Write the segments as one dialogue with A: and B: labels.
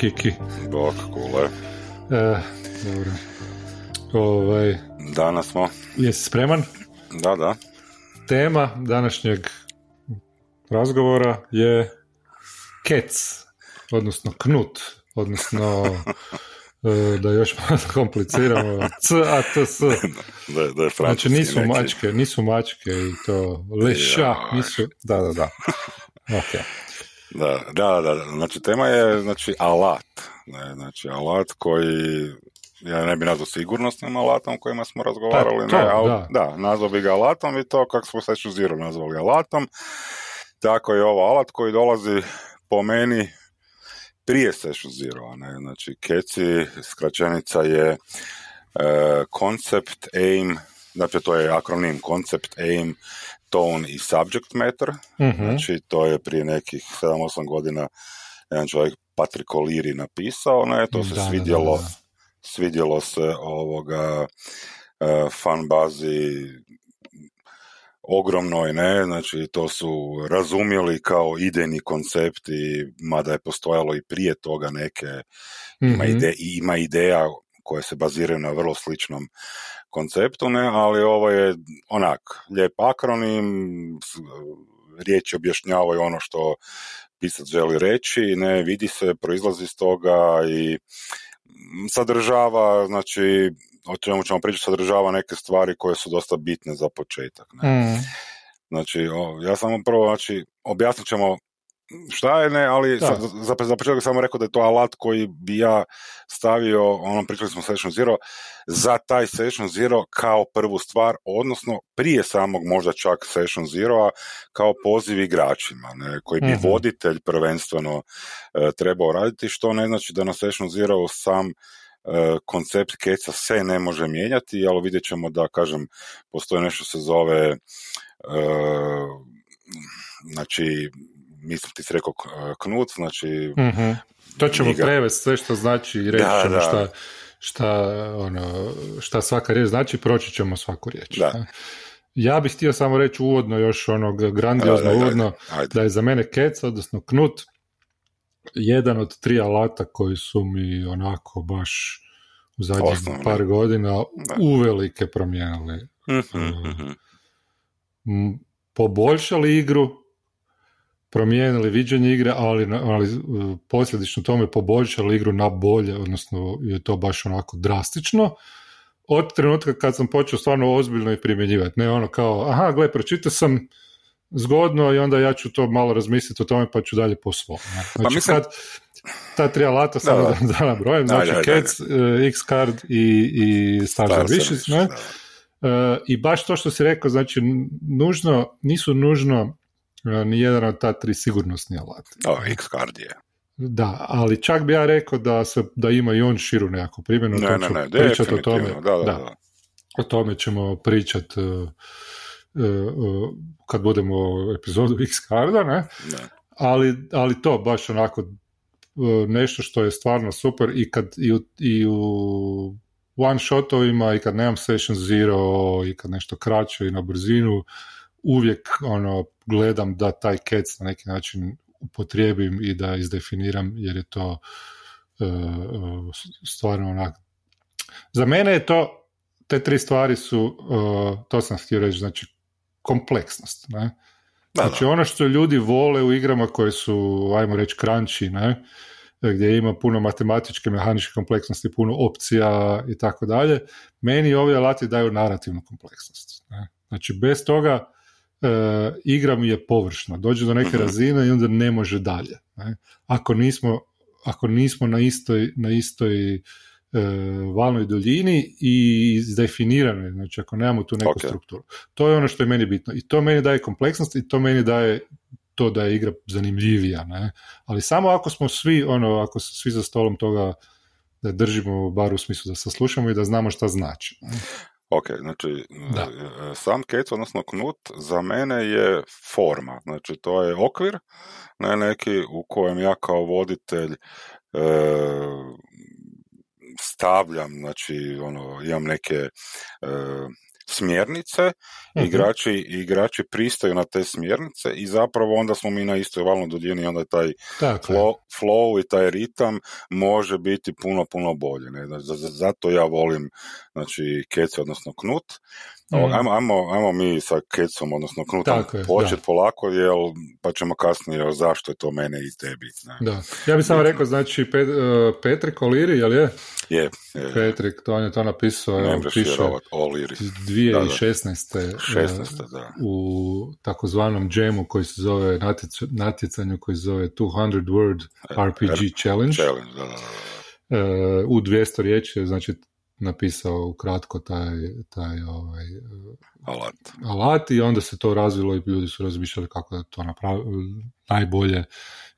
A: Kiki.
B: Bok, kule.
A: E, dobro. Ovaj,
B: Danas smo.
A: jesi spreman?
B: Da, da.
A: Tema današnjeg razgovora je kec, odnosno knut, odnosno e, da još malo kompliciramo, c, a, t, s.
B: Da, da je
A: Znači nisu
B: neki.
A: mačke, nisu mačke i to leša, nisu, da, da, da. Ok.
B: Da, da, da. Znači, tema je, znači, alat. Ne, znači, alat koji, ja ne bi nazvao sigurnosnim alatom kojima smo razgovarali,
A: Pa, to,
B: ne, ali,
A: da.
B: da, nazvao bi ga alatom i to kako smo Session Zero nazvali alatom. Tako je ovo alat koji dolazi po meni prije Session Zero, ne, znači, keci, skraćenica je e, concept, aim, znači to je akronim concept, aim, tone i subject matter,
A: Mhm.
B: Znači, to je prije nekih 7-8 godina jedan čovjek Patrick O'Leary napisao, ne, to se
A: Da,
B: svidjelo,
A: da, da.
B: svidjelo se ovoga uh, fan bazi ogromnoj, ne, znači to su razumjeli kao idejni koncept i mada je postojalo i prije toga neke, ima,
A: Mhm.
B: ide, ima ideja koje se baziraju na vrlo sličnom konceptu, ne, ali ovo je onak, lijep akronim, riječi objašnjavaju ono što pisac želi reći, ne, vidi se, proizlazi iz toga i sadržava, znači, o čemu ćemo pričati, sadržava neke stvari koje su dosta bitne za početak. Ne.
A: Mm.
B: Znači, ja samo prvo, znači, objasnit ćemo šta je, ne, ali
A: Da.
B: za, za početak samo rekao da je to alat koji bi ja stavio, ono, pričali smo Session Zero, za taj Session Zero kao prvu stvar, odnosno prije samog možda čak Session Zero-a kao poziv igračima, ne, koji bi
A: Mhm.
B: voditelj prvenstveno e, trebao raditi, što ne znači da na Session Zero sam e, koncept keca se ne može mijenjati, ali vidjet ćemo da, kažem, postoji nešto se zove e, znači mislim ti si rekao k- knut, znači
A: Mhm. To ćemo
B: Igra.
A: prevesti sve što znači i reći
B: Da,
A: ćemo
B: da.
A: šta, šta, ono, šta svaka riječ znači, proći ćemo svaku riječ.
B: Da.
A: Ja bih htio samo reći uvodno još ono grandiozno uvodno
B: ajde.
A: da je za mene kec, odnosno knut, jedan od tri alata koji su mi onako baš u zadnjih
B: Osnovni.
A: par godina uvelike promijenili.
B: Mhm, mhm.
A: M, poboljšali igru, promijenili viđenje igre, ali, ali uh, posljedično tome poboljšali igru na bolje, odnosno je to baš onako drastično. Od trenutka kad sam počeo stvarno ozbiljno i primjenjivati, ne ono kao, aha, gle, pročitao sam zgodno i onda ja ću to malo razmisliti o tome pa ću dalje po svom. ne. Znači,
B: mislim-
A: kad ta tri alata samo
B: Da,
A: da, da nabrojem, znači. Cats, uh, X-Card i, i Stars
B: Star
A: Wishes, ne?
B: da.
A: E, I baš to što si rekao, znači nužno, nisu nužno e, ni jedan od ta tri sigurnosni alati.
B: O, X-Card je.
A: Da, ali čak bi ja rekao da, se, da ima i on širu nekakvu primjenu.
B: Ne, ne, ne,
A: pričat o tome.
B: da, da, da.
A: O tome ćemo pričat e, e, e, kad budemo epizodu X-Carda, ne?
B: Ne.
A: ali, ali to baš onako nešto što je stvarno super i kad i u, i u one shotovima i kad nemam session zero i kad nešto kraće i na brzinu uvijek ono gledam da taj kec na neki način upotrijebim i da izdefiniram jer je to e, stvarno onak za mene je to te tri stvari su e, to sam htio reći znači kompleksnost ne? Znači ono što ljudi vole u igrama koje su, ajmo reći, crunchy, ne? gdje ima puno matematičke, mehaničke kompleksnosti, puno opcija i tako dalje, meni ovi alati daju narativnu kompleksnost. Ne? Znači bez toga igra mi je površna, dođe do neke
B: Mhm.
A: razine i onda ne može dalje. Ne? Ako nismo, ako nismo na istoj, na istoj e, valnoj duljini i izdefiniranoj, znači ako nemamo tu neku
B: Ok.
A: strukturu. To je ono što je meni bitno. I to meni daje kompleksnost i to meni daje to da je igra zanimljivija, ne? Ali samo ako smo svi, ono, ako su svi za stolom toga da držimo bar u smislu da saslušamo i da znamo šta znači. ne?
B: Ok, znači
A: Da.
B: e, sam kec, odnosno knut, za mene je forma, znači to je okvir, ne neki u kojem ja kao voditelj e, stavljam, znači ono, imam neke e, smjernice,
A: Mhm.
B: igrači, igrači pristaju na te smjernice i zapravo onda smo mi na istoj valnoj duljini, onda taj flow, flow i taj ritam može biti puno, puno bolji. Ne? Za- za- zato ja volim znači, kece, odnosno knut. Mm. Ajmo, ajmo, ajmo mi sa kecom, odnosno knutom, početi polako, jel, pa ćemo kasnije zašto je to mene i tebi. Ne?
A: Da. Ja bih samo rekao, znači, Pet, uh, Petrik Oliri, jel je?
B: Je, je,
A: Petrik, to on je to napisao,
B: ne
A: piše 2016.
B: 16.
A: uh,
B: da.
A: u takozvanom džemu koji se zove natjec- natjecanju koji se zove 200 Word RPG Challenge.
B: Challenge, da, da, da.
A: U 200 riječi je znači napisao ukratko taj, taj ovaj,
B: Alat.
A: alat i onda se to razvilo i ljudi su razmišljali kako da to napravi, najbolje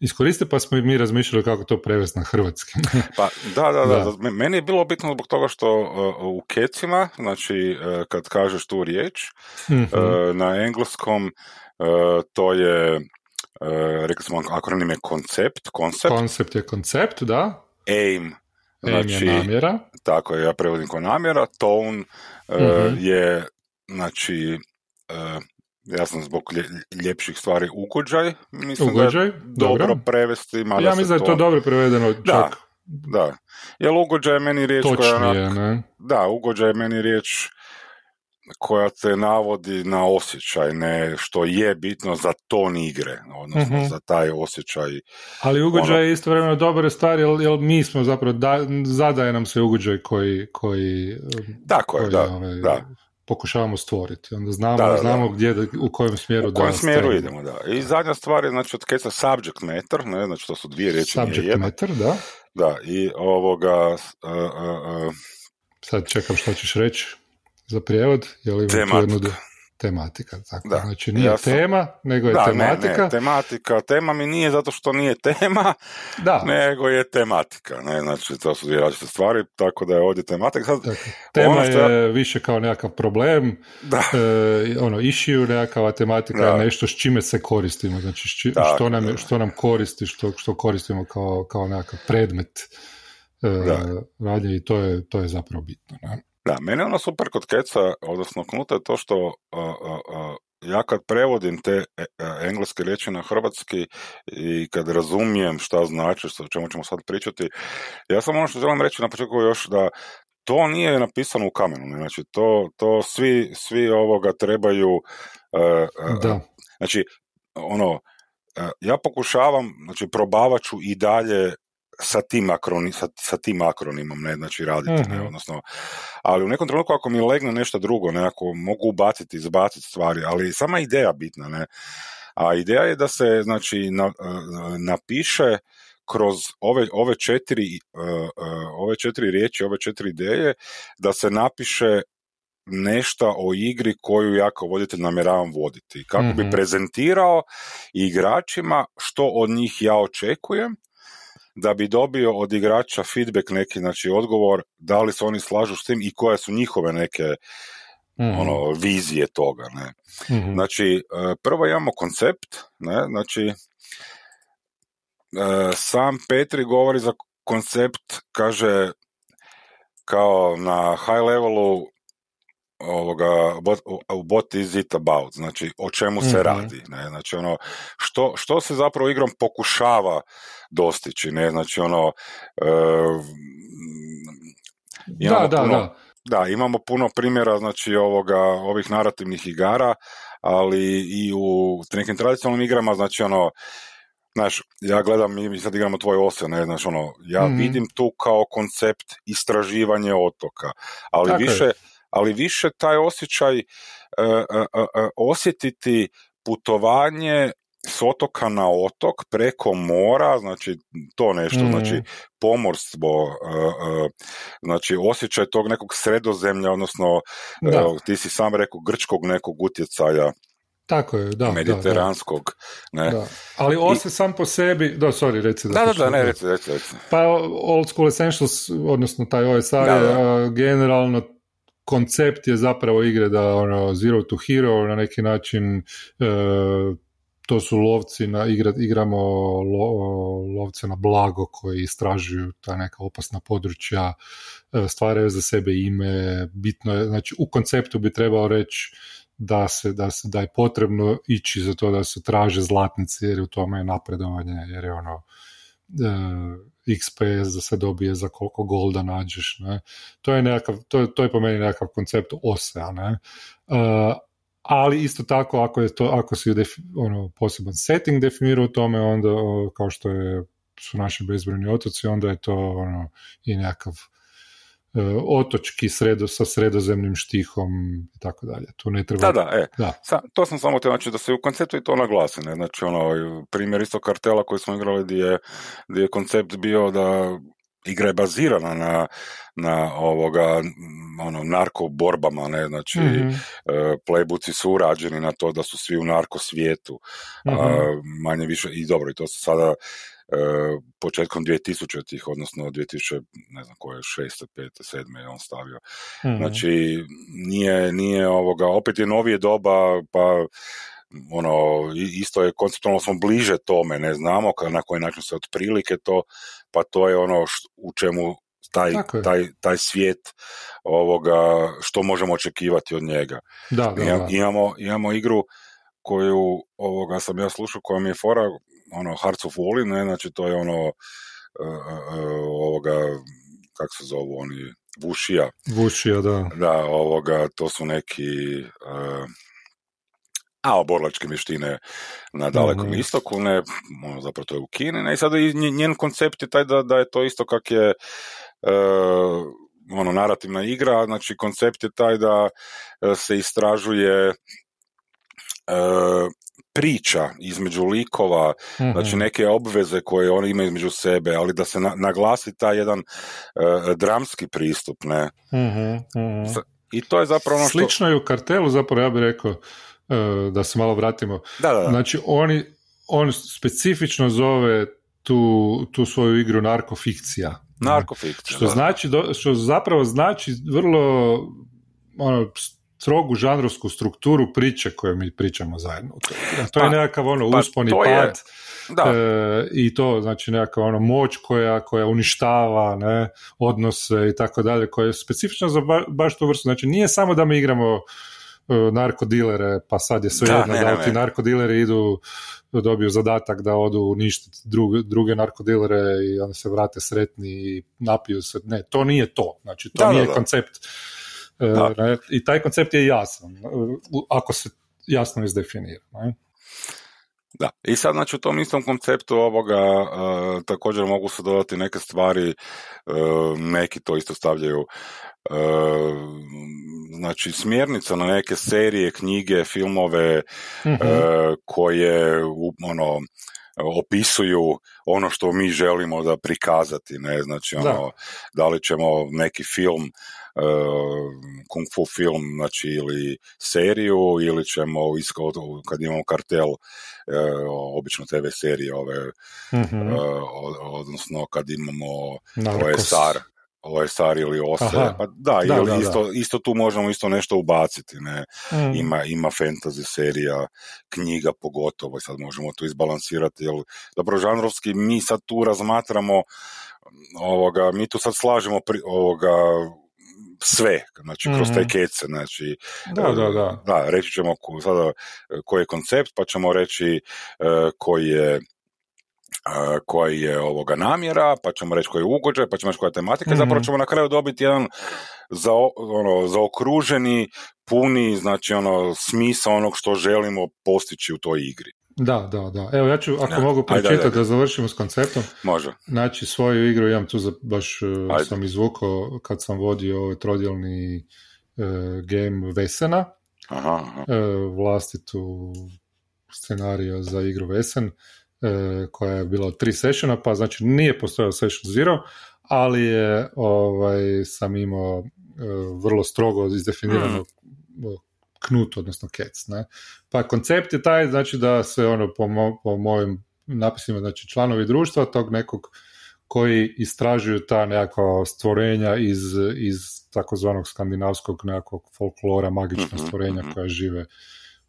A: iskoriste, pa smo i mi razmišljali kako to prevesti na hrvatski.
B: Pa, da, da, da,
A: Da.
B: Meni je bilo bitno zbog toga što uh, u kecima, znači uh, kad kažeš tu riječ,
A: Mhm.
B: uh, na engleskom uh, to je, uh, rekli smo akronim je koncept, koncept,
A: Koncept je koncept, da.
B: aim,
A: Aim
B: znači,
A: je namjera.
B: tako je, ja prevodim kao namjera, tone uh,
A: Mhm.
B: je, znači, uh, ja sam zbog lje- ljepših stvari ugođaj, mislim da je
A: Ugođaj,
B: dobro,
A: dobro.
B: prevesti, mada
A: Ja mislim da je to dobro prevedeno čak
B: Da, Da, jer ugođaj je meni riječ koja je
A: točnije, ne?
B: Da, ugođaj je meni riječ koja te navodi na osjećaj, ne što je bitno za ton igre, odnosno
A: Mhm.
B: za taj osjećaj.
A: Ali ugođaj
B: Ono-
A: je istovremeno dobra stvar, jer, jer mi smo zapravo, da, zadaje nam se ugođaj koji, koji,
B: Tako je,
A: koji
B: da,
A: ovaj,
B: da.
A: Pokušavamo stvoriti. Onda znamo,
B: Da, da, da.
A: znamo gdje, da- u kojem smjeru
B: U kojem
A: da
B: smjeru idemo, da. I zadnja stvar je, znači, od keca subject matter, ne, znači to su dvije riječi,
A: Subject
B: jedna.
A: matter, da.
B: Da, i ovoga, a, a, a,
A: Sad čekam što ćeš reći za prijevod. Je li
B: Tematika.
A: jednu tematika. Tako.
B: Da.
A: Znači nije
B: Ja sam-
A: tema, nego je
B: da,
A: tematika.
B: ne, ne, tematika, tema mi nije zato što nije tema,
A: Da,
B: nego je tematika, ne, znači to su dvije različite stvari, tako da je ovdje tematika. Sad,
A: dakle, tema
B: ono što
A: je više kao nekakav problem,
B: da,
A: e, ono, issue, nekakva tematika
B: Da.
A: je nešto s čime se koristimo, znači či-
B: Tako,
A: što, nam,
B: da.
A: što nam koristi, što, što koristimo kao, kao nekakav predmet e,
B: Da.
A: radnje i to je, to je zapravo bitno. Ne?
B: Da, meni je ono super kod keca, odnosno knuta je to što uh, uh, uh, ja kad prevodim te e, e, engleske riječi na hrvatski i kad razumijem šta znači, o čemu ćemo sad pričati, ja sam ono što želim reći na početku još da to nije napisano u kamenu, znači to, to svi, svi ovoga trebaju, uh, uh,
A: Da,
B: znači ono, ja pokušavam, znači probavat ću i dalje sa tim, akroni, sa, sa tim akronimom, ne, znači raditi, ne,
A: Mhm.
B: odnosno, ali u nekom trenutku ako mi legne nešto drugo, nekako mogu ubaciti, izbaciti stvari, ali sama ideja bitna, ne, a ideja je da se, znači, na, e, napiše kroz ove, ove četiri, e, e, ove četiri riječi, ove četiri ideje, da se napiše nešto o igri koju ja kao voditelj namjeravam voditi. Kako
A: Mhm.
B: bi prezentirao igračima što od njih ja očekujem, da bi dobio od igrača feedback neki, znači odgovor da li se oni slažu s tim i koje su njihove neke
A: Mhm,
B: ono vizije toga, ne.
A: mhm.
B: Znači, e, prvo imamo koncept, ne, znači e, sam Petri govori za koncept, kaže kao na high levelu ovoga, what, what is it about, znači o čemu se
A: Mhm.
B: radi, ne, znači ono, što, što se zapravo igrom pokušava dostići, ne, znači ono, e, imamo
A: da, da,
B: puno-
A: da.
B: da, imamo puno primjera znači ovoga ovih narativnih igara, ali i u nekim tradicionalnim igrama, znači ono Znaš, ja gledam, mi sad igramo tvoje ose, ne, znaš, ono, ja
A: Mhm.
B: vidim tu kao koncept istraživanje otoka, ali
A: Tako je.
B: Ali više taj osjećaj e, e, e, osjetiti putovanje s otoka na otok preko mora, znači to nešto,
A: Mhm.
B: znači pomorstvo, znači osjećaj tog nekog sredozemlja, odnosno
A: Da.
B: ti si sam rekao grčkog nekog utjecaja,
A: Tako je, da. da, da.
B: mediteranskog, ne.
A: Da. Ali ose sam po sebi, da, sorry, reci da.
B: Da, da, ne, reci, reci, reci.
A: Pa Old School Essentials, odnosno taj OSR je generalno koncept je zapravo igre da ono, zero to hero na neki način e, to su lovci na igra, igramo lo, lovce na blago koji istražuju ta neka opasna područja, e, stvaraju za sebe ime, bitno je, znači u konceptu bi trebao reći da se, da se da je potrebno ići za to da se traže zlatnice jer u tome je napredovanje, jer je ono e, XPS da se dobije za koliko golda nađeš, ne? To je nekakav, to, to je po meni nekakav koncept osea, ne? E, ali isto tako ako je to ako si ono poseban setting definirao tome onda kao što je su naši bezbrojni otoci onda je to ono i nekakav otočki sredo, sa sredozemnim štihom i tako dalje. Tu ne treba...
B: Da, da, e. Da. Sa, to sam samo te, znači da se u konceptu i to naglasi, ne? Znači ono, primjer isto kartela koji smo igrali gdje je, gdje je koncept bio da igra je bazirana na, na ovoga ono narko borbama, ne, znači mm playbuci su urađeni na to da su svi u narko svijetu, a, mhm. manje više i dobro i to se sada e, početkom 2000-ih, odnosno 2000, ne znam koje, 6. 5. 7. je on stavio. mm Znači, nije, nije ovoga, opet je novije doba, pa ono, isto je konceptualno smo bliže tome, ne znamo na koji način se otprilike to, pa to je ono u čemu taj, taj, taj svijet ovoga, što možemo očekivati od njega.
A: Da, da, da.
B: Imamo, imamo igru koju ovoga sam ja slušao koja mi je fora, ono Hearts of Wally, ne, znači to je ono uh, ovoga, kako se zovu oni, Vušija.
A: Vušija, da.
B: Da, ovoga, to su neki uh, a oborlačke vještine na dalekom mm istoku, ne, ono, zapravo to je u Kini, ne, i sada njen koncept je taj da, da je to isto kak je e, ono, narativna igra, znači koncept je taj da se istražuje e, priča između likova, znači mhm. neke obveze koje oni imaju između sebe, ali da se naglasi taj jedan dramski pristup, ne.
A: mm
B: I to je zapravo ono
A: što... Slično je u kartelu, zapravo ja bih rekao, E, da se malo vratimo.
B: Da, da,
A: Znači, oni, on specifično zove tu, tu svoju igru narkofikcija.
B: Narkofikcija,
A: što, znači, što zapravo znači vrlo ono, strogu žanrovsku strukturu priče koje mi pričamo zajedno. To je pa, nekakav ono pa usponi pad da. E, i to znači nekakva ono moć koja, koja uništava ne, odnose i tako dalje, koja je specifična za baš tu vrstu. Znači nije samo da mi igramo E, narkodilere, pa sad je sve da, jedno da ti narkodileri idu dobiju zadatak da odu uništiti druge, druge narkodilere i onda se vrate sretni i napiju se. Ne, to nije to. Znači, to nije koncept. E, I taj koncept je jasan, ako se jasno izdefinira. Ne?
B: Da, i sad znači u tom istom konceptu ovoga uh, također mogu se dodati neke stvari, neki to isto stavljaju znači smjernica na neke serije, knjige, filmove uh koje ono opisuju ono što mi želimo da prikazati, ne, znači ono, da, li ćemo neki film kung fu film, znači ili seriju ili ćemo kad imamo kartel obično TV serije ove uh odnosno kad imamo OSR OSR ili OSE, pa da, da, ili isto, isto tu možemo isto nešto ubaciti, ne, mm. ima, ima fantasy serija, knjiga pogotovo, sad možemo tu izbalansirati, jer dobro, žanrovski mi sad tu razmatramo, ovoga, mi tu sad slažemo pri, ovoga, sve, znači kroz te mhm. kece, znači
A: da, da, da.
B: da reći ćemo sada koji je koncept, pa ćemo reći uh, koji je koji je ovoga namjera, pa ćemo reći koji je ugođaj, pa ćemo reći koja je tematika, mm zapravo ćemo na kraju dobiti jedan za, ono, zaokruženi, puni, znači ono, smisao onog što želimo postići u toj igri.
A: Da, da, da. Evo ja ću, ako mogu pročitati da završimo s konceptom.
B: Može.
A: Znači svoju igru imam tu za, baš e, sam izvukao kad sam vodio ovaj trodjelni uh, game Vesena.
B: Aha, aha.
A: Uh, vlastitu scenariju za igru Vesen E, koja je bila tri sessiona, pa znači nije postojao session zero, ali je ovaj, sam imao e, vrlo strogo izdefinirano mm. knut, odnosno kec. Ne? Pa koncept je taj, znači da se ono po, po mojim napisima, znači članovi društva tog nekog koji istražuju ta nekakva stvorenja iz, iz takozvanog skandinavskog nekakvog folklora, magična mhm, stvorenja mhm. koja žive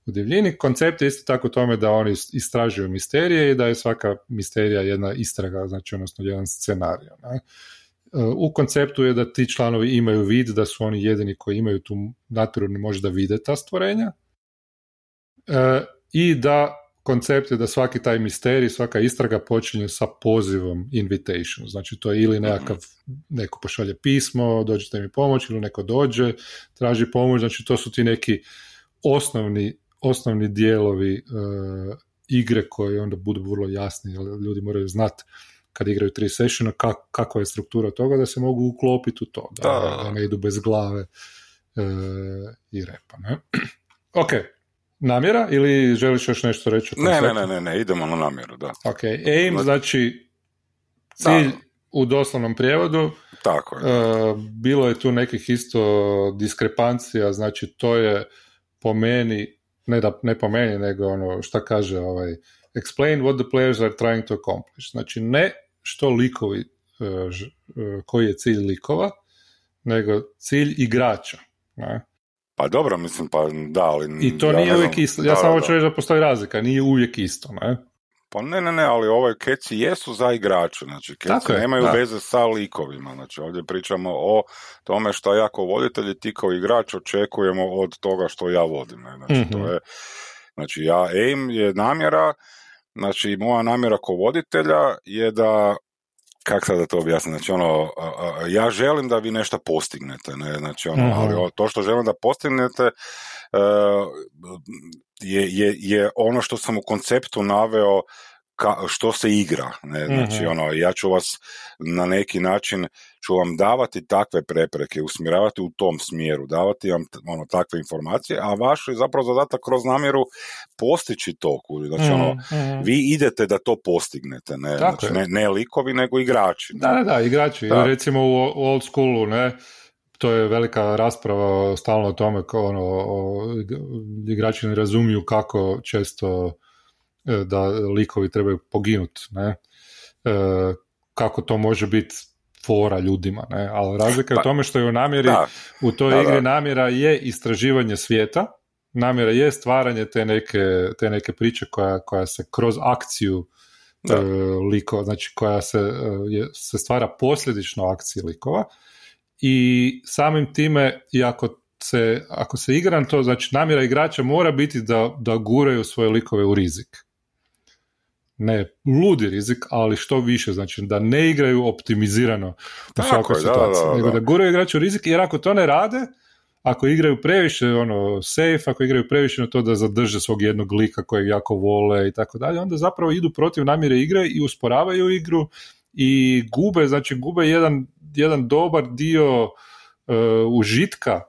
A: u divljini. Koncept je isto tako tome da oni istražuju misterije i da je svaka misterija jedna istraga, znači odnosno jedan scenarij. Ne? U konceptu je da ti članovi imaju vid, da su oni jedini koji imaju tu naturalni možda vide ta stvorenja e, i da koncept je da svaki taj misterij, svaka istraga počinje sa pozivom invitation. Znači to je ili nekakav, neko pošalje pismo, dođete mi pomoć, ili neko dođe, traži pomoć, znači to su ti neki osnovni, osnovni dijelovi uh, igre koji onda budu vrlo jasni, jer ljudi moraju znati kad igraju tri sessiona kak, kakva je struktura toga da se mogu uklopiti u to, da, da. ne idu bez glave uh, i repa. Ne? ok, namjera ili želiš još nešto reći?
B: Ne, ne, ne, ne, ne, idemo na namjeru, da.
A: Ok, aim znači cilj u doslovnom prijevodu.
B: Tako je.
A: Uh, bilo je tu nekih isto diskrepancija, znači to je po meni, ne, da, ne po meni, nego ono šta kaže ovaj, explain what the players are trying to accomplish. Znači ne što likovi, uh, uh, koji je cilj likova, nego cilj igrača. Ne?
B: Pa dobro, mislim, pa da, ali...
A: I to ja nije uvijek isto. Ja samo hoću reći da postoji razlika, nije uvijek isto, ne?
B: Pa ne, ne, ne, ali ove keci jesu za igrače, znači keci nemaju veze sa likovima, znači ovdje pričamo o tome što ja kao voditelj ti kao igrač očekujemo od toga što ja vodim, ne? znači to mhm. je, znači ja aim je namjera, znači moja namjera kao voditelja je da kako sad da to objasnim, znači ono, ja želim da vi nešto postignete, ne, znači ono, mhm. ali to što želim da postignete e, je, je, je ono što sam u konceptu naveo ka, što se igra, ne, znači mhm. ono, ja ću vas na neki način ću vam davati takve prepreke, usmjeravati u tom smjeru, davati vam ono, takve informacije, a vaš je zapravo zadatak kroz namjeru postići to, znači ono, mm vi idete da to postignete, ne, znači, ne, ne, likovi, nego igrači.
A: Da, da, da, igrači, da. recimo u, old schoolu, ne, to je velika rasprava stalno o tome kao ono, o, igrači ne razumiju kako često da likovi trebaju poginuti, ne, e, kako to može biti fora ljudima, ne? ali razlika je u pa, tome što je u namjeri, u toj igri namjera je istraživanje svijeta, namjera je stvaranje te neke, te neke priče koja, koja se kroz akciju e, likova, znači koja se, e, se stvara posljedično akciji likova i samim time i ako se, ako se igra na to, znači namjera igrača mora biti da, da guraju svoje likove u rizik ne ludi rizik, ali što više, znači da ne igraju optimizirano u svakoj situaciji, nego da. guraju igrače u rizik, jer ako to ne rade, ako igraju previše ono safe, ako igraju previše na to da zadrže svog jednog lika kojeg jako vole i tako dalje, onda zapravo idu protiv namjere igre i usporavaju igru i gube, znači gube jedan, jedan dobar dio uh, užitka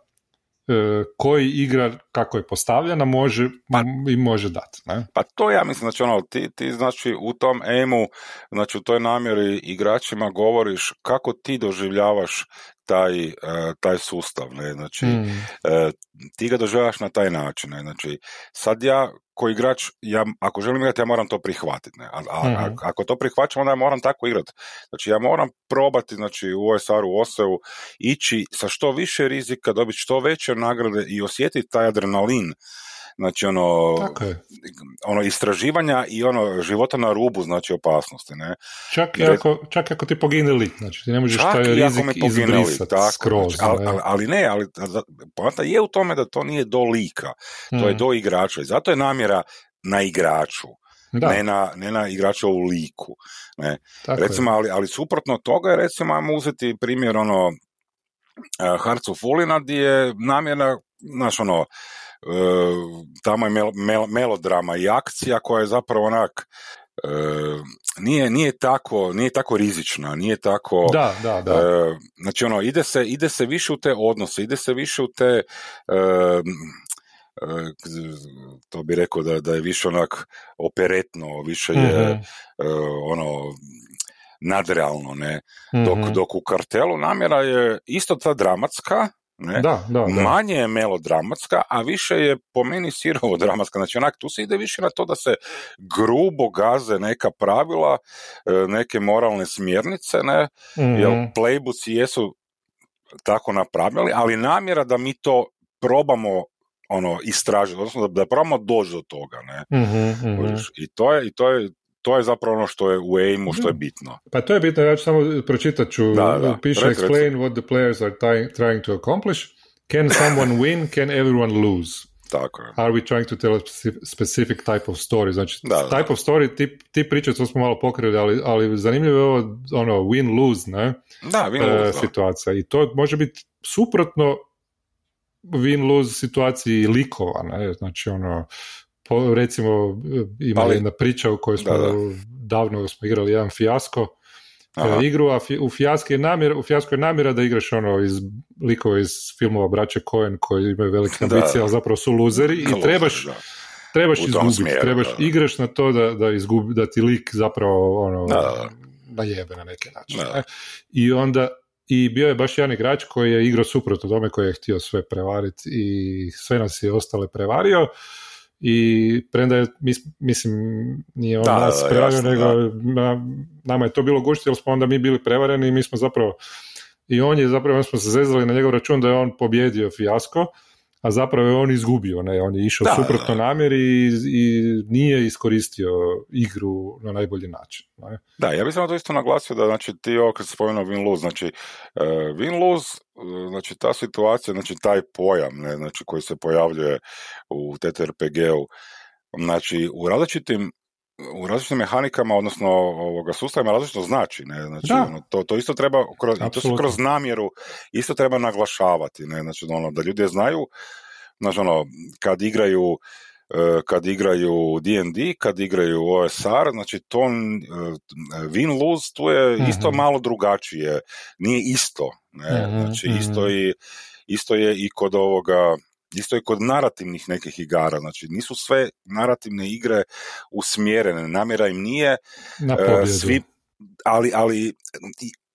A: E, koji igra kako je postavljena može pa, i može dati. Ne?
B: Pa to ja mislim, znači ono, ti, ti znači u tom emu, znači u toj namjeri igračima govoriš kako ti doživljavaš taj, e, taj sustav, ne, znači mm. ti ga doživljavaš na taj način, ne, znači sad ja ko igrač, ja, ako želim igrati, ja moram to prihvatiti, ne, a, a, mm. ako to prihvaćam, onda ja moram tako igrati, znači ja moram probati, znači u OSR-u, u OSE-u, ići sa što više rizika, dobiti što veće nagrade i osjetiti taj adrenalin znači ono, ono istraživanja i ono života na rubu znači opasnosti, ne.
A: Čak i ako, čak ako ti pogine lik, znači ti ne možeš taj rizik izbrisati skroz.
B: Znači, ali, ali, ne, ali poanta je u tome da to nije do lika, to je hmm. do igrača i zato je namjera na igraču. Da. Ne, na, ne na igračovu liku. Ne. recimo, ali, ali suprotno toga je, recimo, ajmo uzeti primjer ono Hearts of Fulina gdje je namjera, znaš ono, tamo je melodrama i akcija koja je zapravo onak e, nije, nije, tako, nije tako rizična, nije tako...
A: Da, da, da.
B: E, znači ono, ide se, ide se više u te odnose, ide se više u te... E, to bi rekao da, da je više onak operetno, više je mm ono nadrealno, ne? Dok, mhm. dok u kartelu namjera je isto ta dramatska, ne?
A: Da, da,
B: Manje je melodramatska, a više je po meni sirovo dramatska. Znači, onak, tu se ide više na to da se grubo gaze neka pravila, e, neke moralne smjernice, ne? mm Jer playbuci jesu tako napravili, ali namjera da mi to probamo ono istražiti, odnosno da, da probamo doći do toga, ne.
A: Mhm, mhm.
B: I to je, i to je, to je zapravo ono što je u aimu, što je bitno.
A: Pa to je bitno, ja ću samo pročitat ću,
B: Da, da.
A: piše
B: Reci,
A: explain what the players are trying, trying to accomplish. Can someone win? Can everyone lose?
B: Tako je.
A: Are we trying to tell a specific, type of story? Znači,
B: Da, da.
A: type of story, ti, ti priče, to smo malo pokrili, ali, ali zanimljivo je ovo, ono, win-lose, ne?
B: Da, vi
A: e, situacija. I to može biti suprotno win-lose situaciji likova, ne? Znači, ono, po, recimo, ima
B: Ali-
A: jedna priča u kojoj smo
B: Da, da.
A: davno smo igrali jedan fijasko,
B: Aha.
A: e, igru, a fi, u fijaski je namjera, u fijasku je namjera da igraš ono iz likova iz filmova braće Coen koji imaju velike ambicije, ali zapravo su luzeri i trebaš
B: da.
A: trebaš izgubiti, trebaš
B: da.
A: igraš na to da, da, izgubi, da ti lik zapravo ono,
B: Da, da, da.
A: najebe na neki način.
B: Da.
A: ne? I onda i bio je baš jedan igrač koji je igrao suprotno tome, koji je htio sve prevariti i sve nas je ostale prevario i premda je, mis- mislim, nije on
B: Da,
A: nas prevario, nego na- nama je to bilo gušti, jer smo onda mi bili prevareni i mi smo zapravo i on je zapravo, onda smo se zezali na njegov račun da je on pobjedio fijasko, a zapravo je on izgubio, ne, on je išao
B: Da,
A: suprotno namjeri i, i nije iskoristio igru na najbolji način. Ne?
B: Da, ja bih samo to isto naglasio da, znači, ti ovo kad si spomenuo win-lose, znači, uh, win-lose, uh, znači, ta situacija, znači, taj pojam, ne, znači, koji se pojavljuje u TTRPG-u, znači, u različitim u različitim mehanikama, odnosno ovoga sustavima različito znači, ne, znači,
A: Da.
B: ono, to, to isto treba, kroz, to se kroz namjeru isto treba naglašavati, ne, znači, ono, da ljudi znaju, znači, ono, kad igraju e, kad igraju D&D, kad igraju OSR, znači to e, win-lose tu je isto
A: Mhm.
B: malo drugačije, nije isto, ne,
A: Mhm,
B: znači
A: mhm.
B: isto, i, isto je i kod ovoga, isto je kod narativnih nekih igara, znači nisu sve narativne igre usmjerene, namjera im nije
A: Na
B: e,
A: pobjedu.
B: svi, ali, ali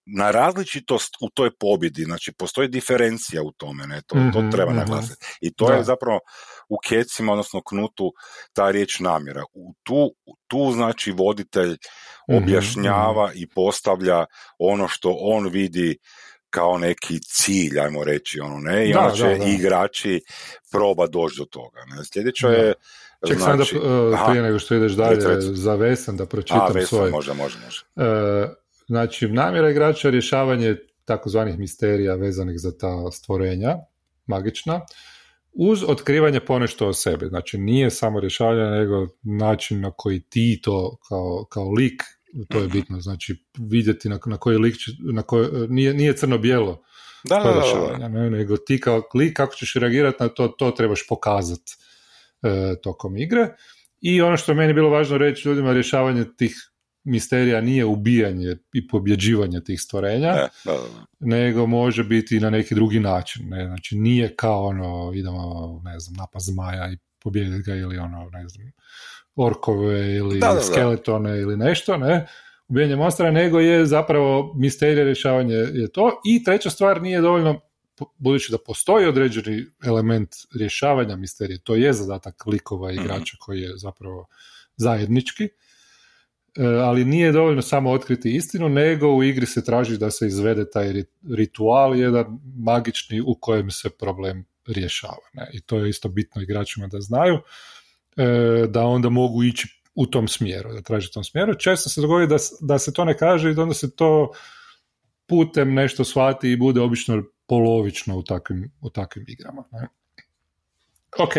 B: na različitost u toj pobjedi, znači postoji diferencija u tome, ne, to, to
A: Mhm,
B: treba
A: mhm.
B: naglasiti. I to
A: Da.
B: je zapravo u kecima, odnosno knutu, ta riječ namjera. U tu, tu znači voditelj
A: Mhm,
B: objašnjava i postavlja ono što on vidi kao neki cilj, ajmo reći, ono, ne, i
A: Da,
B: onda će
A: da, da.
B: igrači proba doći do toga. Ne. Sljedeće
A: Da.
B: je,
A: Ček
B: znači,
A: sad da, uh,
B: aha,
A: prije nego što ideš dalje, za Vesan da pročitam
B: a, Vesna,
A: svoj.
B: može, može, može.
A: E, znači, namjera igrača je rješavanje takozvanih misterija vezanih za ta stvorenja, magična, uz otkrivanje ponešto o sebi. Znači, nije samo rješavanje, nego način na koji ti to kao, kao lik, to je
B: Mhm.
A: bitno, znači vidjeti na, na koji lik, će- na koje, nije, nije crno-bijelo
B: Da, da, da, da.
A: ne, nego ti kao lik kako ćeš reagirati na to, to trebaš pokazati e, tokom igre. I ono što je meni bilo važno reći ljudima, rješavanje tih misterija nije ubijanje i pobjeđivanje tih stvorenja,
B: Ne, da, da,
A: nego može biti i na neki drugi način. Ne? Znači nije kao ono, idemo, ne znam, napast zmaja i pobijediti ga ili ono, ne znam, orkove ili
B: Da, da, da.
A: skeletone ili nešto, ne? Ubijanje monstara, nego je zapravo misterija rješavanje je to. I treća stvar nije dovoljno budući da postoji određeni element rješavanja misterije, to je zadatak likova
B: Mhm.
A: igrača koji je zapravo zajednički, E, ali nije dovoljno samo otkriti istinu, nego u igri se traži da se izvede taj ri- ritual jedan magični u kojem se problem rješava. Ne? I to je isto bitno igračima da znaju, da onda mogu ići u tom smjeru, da traže u tom smjeru. Često se dogodi da, da se to ne kaže i da onda se to putem nešto shvati i bude obično polovično u takvim, u takvim igrama. Ne? Ok,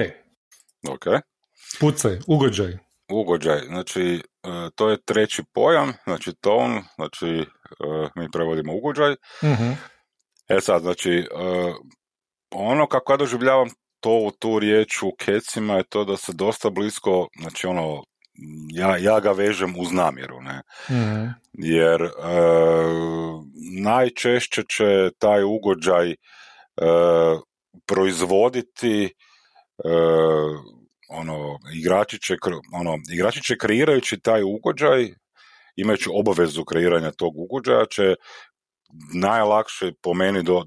B: Ok.
A: pucaj, ugođaj.
B: Ugođaj, znači e, to je treći pojam, znači tone, znači e, mi prevodimo ugođaj.
A: Mhm.
B: E sad, znači e, ono kako ja doživljavam to tu riječ u kecima je to da se dosta blisko, znači ono, ja, ja ga vežem uz namjeru, ne?
A: Mhm.
B: jer e, najčešće će taj ugođaj e, proizvoditi e, ono igrači će ono igrači će kreirajući taj ugođaj imajući obavezu kreiranja tog ugođaja će najlakše po meni do,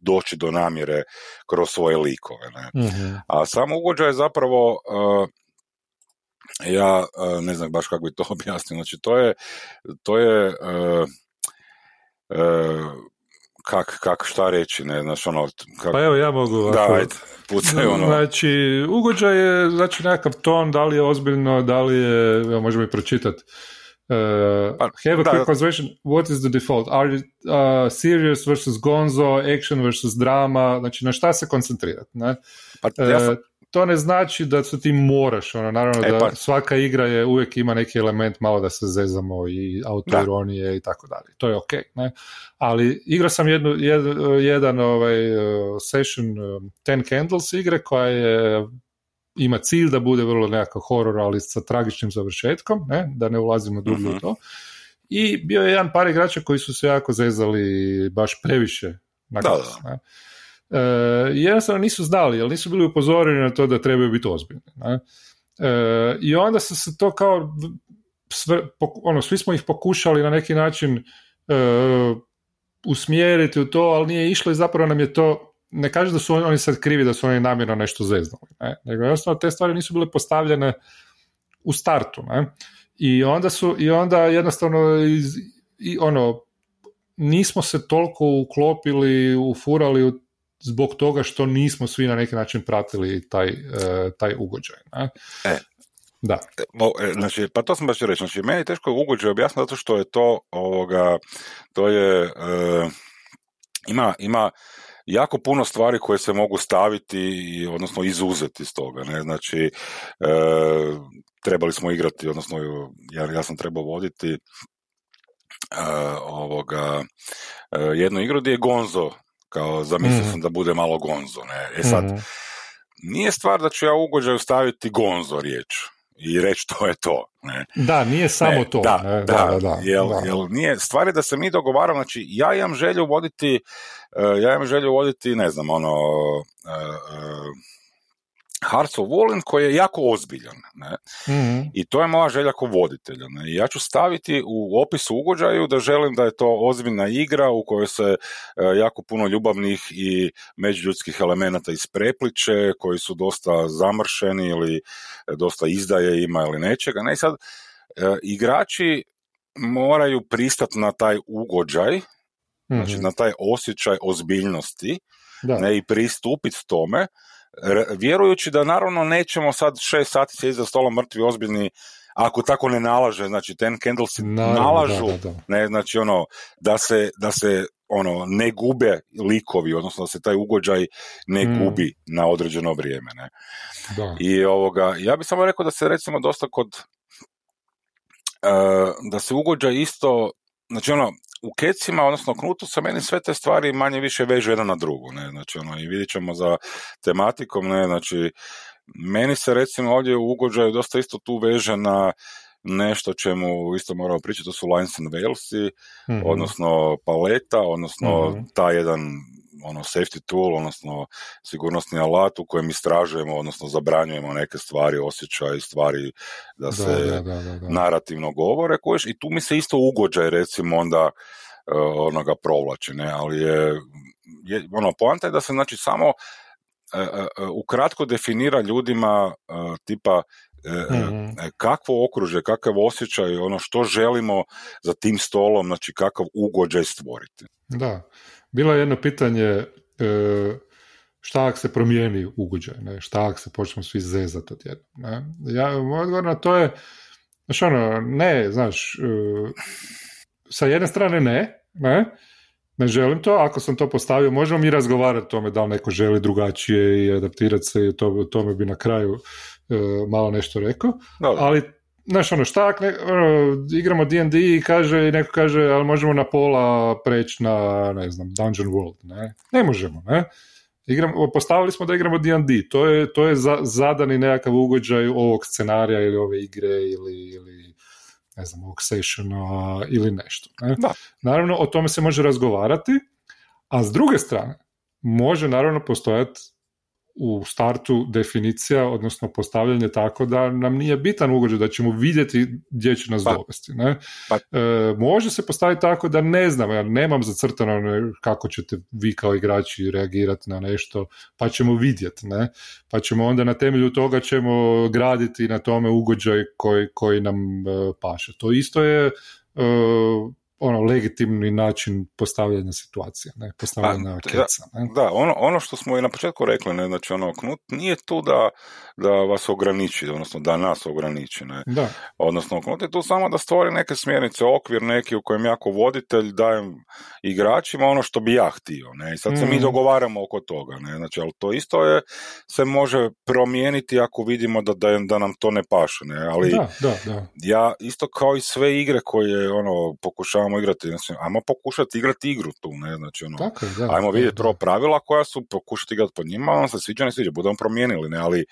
B: doći do namjere kroz svoje likove ne?
A: Mhm.
B: A sam ugođaj je zapravo, uh, ja uh, ne znam baš kako bi to objasnio, znači to je, to je uh, uh, kak, kak, šta reći, ne, znaš, ono...
A: Kak... Pa evo, ja mogu...
B: Da, ajde, pucaj, ono...
A: Znači, ugođaj je, znači, nekakav ton, da li je ozbiljno, da li je, evo, možemo i pročitati, Uh, have a quick conversation. What is the default? Are you uh, serious versus gonzo, action versus drama? Znači, na šta se koncentrirati? Ne? Pa, ja sam, to ne znači da se ti moraš, ono, naravno e, da pa... svaka igra je uvijek ima neki element malo da se zezamo i autoironije i tako dalje. To je ok, ne? Ali igrao sam jednu, jed, jedan ovaj, uh, session um, Ten Candles igre koja je ima cilj da bude vrlo nekakav horor, ali sa tragičnim završetkom, ne? da ne ulazimo dublje u mhm. to. I bio je jedan par igrača koji su se jako zezali baš previše na da, da. E, jednostavno nisu znali, ali nisu bili upozoreni na to da trebaju biti ozbiljni. Ne? E, I onda se se to kao, sve, ono, svi smo ih pokušali na neki način e, usmjeriti u to, ali nije išlo i zapravo nam je to, ne kaže da su oni sad krivi da su oni namjerno nešto zeznuli, ne? nego jednostavno te stvari nisu bile postavljene u startu. Ne? I onda su, i onda jednostavno iz, i ono, nismo se toliko uklopili, ufurali zbog toga što nismo svi na neki način pratili taj, e, taj ugođaj. Ne?
B: E,
A: da.
B: E, znači, pa to sam baš reći. Znači, meni je teško ugođaj objasniti zato što je to, ovoga, to je, e, ima, ima jako puno stvari koje se mogu staviti, odnosno izuzeti iz toga. Ne? Znači, trebali smo igrati, odnosno ja, ja sam trebao voditi ovoga, jednu igru gdje je Gonzo kao zamislio mm. sam da bude malo gonzo, ne. E sad, mm. nije stvar da ću ja ugođaju staviti gonzo riječ i reći to je to. Ne.
A: Da, nije samo
B: ne,
A: to.
B: Da, ne, da, da, da, jel, da. Jel nije, stvar je da se mi dogovaramo, znači ja imam želju voditi, uh, ja imam želju voditi, ne znam, ono, of Wallin koji je jako ozbiljan. Ne? mm I to je moja želja kao voditelja. Ne? ja ću staviti u opisu ugođaju da želim da je to ozbiljna igra u kojoj se e, jako puno ljubavnih i međuljudskih elemenata isprepliče, koji su dosta zamršeni ili dosta izdaje ima ili nečega. Ne? I sad, e, igrači moraju pristati na taj ugođaj, znači mhm. na taj osjećaj ozbiljnosti da. ne, i pristupiti tome, vjerujući da naravno nećemo sad šest sati sjediti za stolom mrtvi ozbiljni ako tako ne nalaže, znači ten candles nalažu, ne, znači ono, da se, da se ono, ne gube likovi, odnosno da se taj ugođaj ne mm. gubi na određeno vrijeme, ne. Da. I ovoga, ja bih samo rekao da se recimo dosta kod, uh, da se ugođaj isto, znači ono, u kecima, odnosno knutu se meni sve te stvari manje više vežu jedan na drugu, ne, znači ono, i vidjet ćemo za tematikom, ne, znači, meni se recimo ovdje u ugođaju dosta isto tu veže na nešto čemu isto moramo pričati, to su Lines and Walesi, mm odnosno paleta, odnosno mm taj jedan ono safety tool, odnosno sigurnosni alat u kojem istražujemo, odnosno zabranjujemo neke stvari, osjećaj, stvari da se da, da, da, narativno govore, koješ, i tu mi se isto ugođaj recimo onda uh, onoga provlači, ne, ali je, je ono, poanta je da se znači samo uh, uh, ukratko definira ljudima tipa mm kakvo okružje, kakav osjećaj, ono što želimo za tim stolom, znači kakav ugođaj stvoriti.
A: Da, bilo je jedno pitanje e, šta ako se promijeni ugođaj, ne? šta ako se počnemo svi zezati odjednom. Ne? Ja, moj odgovor na to je, znaš ono, ne, znaš, e, sa jedne strane ne, ne, ne želim to, ako sam to postavio, možemo mi razgovarati o tome da li neko želi drugačije i adaptirati se i to, tome bi na kraju e, malo nešto rekao, ali znaš ono, šta ne, ono, igramo D&D i kaže, neko kaže, ali možemo na pola preći na, ne znam, Dungeon World, ne? Ne možemo, ne? Igramo, postavili smo da igramo D&D, to je, to je za, zadani nekakav ugođaj ovog scenarija ili ove igre ili, ili ne znam, ovog sessiona ili nešto. Ne? Da. Naravno, o tome se može razgovarati, a s druge strane, može naravno postojati u startu definicija, odnosno postavljanje tako da nam nije bitan ugođaj, da ćemo vidjeti gdje će nas pa, dovesti. Ne? Pa. E, može se postaviti tako da ne znam, ja nemam zacrtano kako ćete vi kao igrači reagirati na nešto, pa ćemo vidjeti. Ne? Pa ćemo onda na temelju toga ćemo graditi na tome ugođaj koji, koji nam e, paše. To isto je e, ono legitimni način postavljanja situacija, ne, postavljanja
B: Pa,
A: keca. Ne?
B: Da, ono, ono što smo i na početku rekli, ne, znači ono, knut nije tu da, da vas ograniči, odnosno da nas ograniči, ne.
A: Da,
B: Odnosno, knut je tu samo da stvori neke smjernice, okvir neki u kojem ja kao voditelj dajem igračima ono što bi ja htio, ne. I sad se mi
A: Mhm.
B: dogovaramo oko toga, ne. Znači, ali to isto je, se može promijeniti ako vidimo da, da, da nam to ne paše, ne. Ali
A: da, da, da.
B: ja isto kao i sve igre koje ono pokušavamo igrati, znači, ajmo pokušati igrati igru tu, ne, znači ono,
A: Tako da.
B: ajmo
A: da,
B: vidjeti
A: da.
B: prvo pravila koja su, pokušati igrati po njima, on se sviđa, ne sviđa, budemo promijenili, ne, ali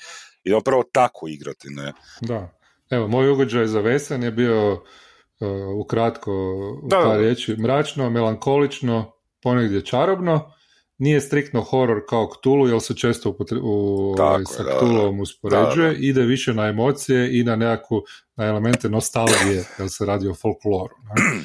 B: idemo prvo tako igrati, ne.
A: Da. Evo, moj ugođaj za Vesen je bio uh, ukratko u
B: Da, da,
A: par
B: da.
A: riječi mračno, melankolično, ponegdje čarobno. Nije striktno horor kao Cthulhu, jer se često upotre- u,
B: Tako
A: ovaj,
B: je,
A: sa
B: da, da.
A: Cthulhuom uspoređuje.
B: Da,
A: Ide više na emocije i na nekakvu, na elemente nostalgije, jer se radi o folkloru. ne.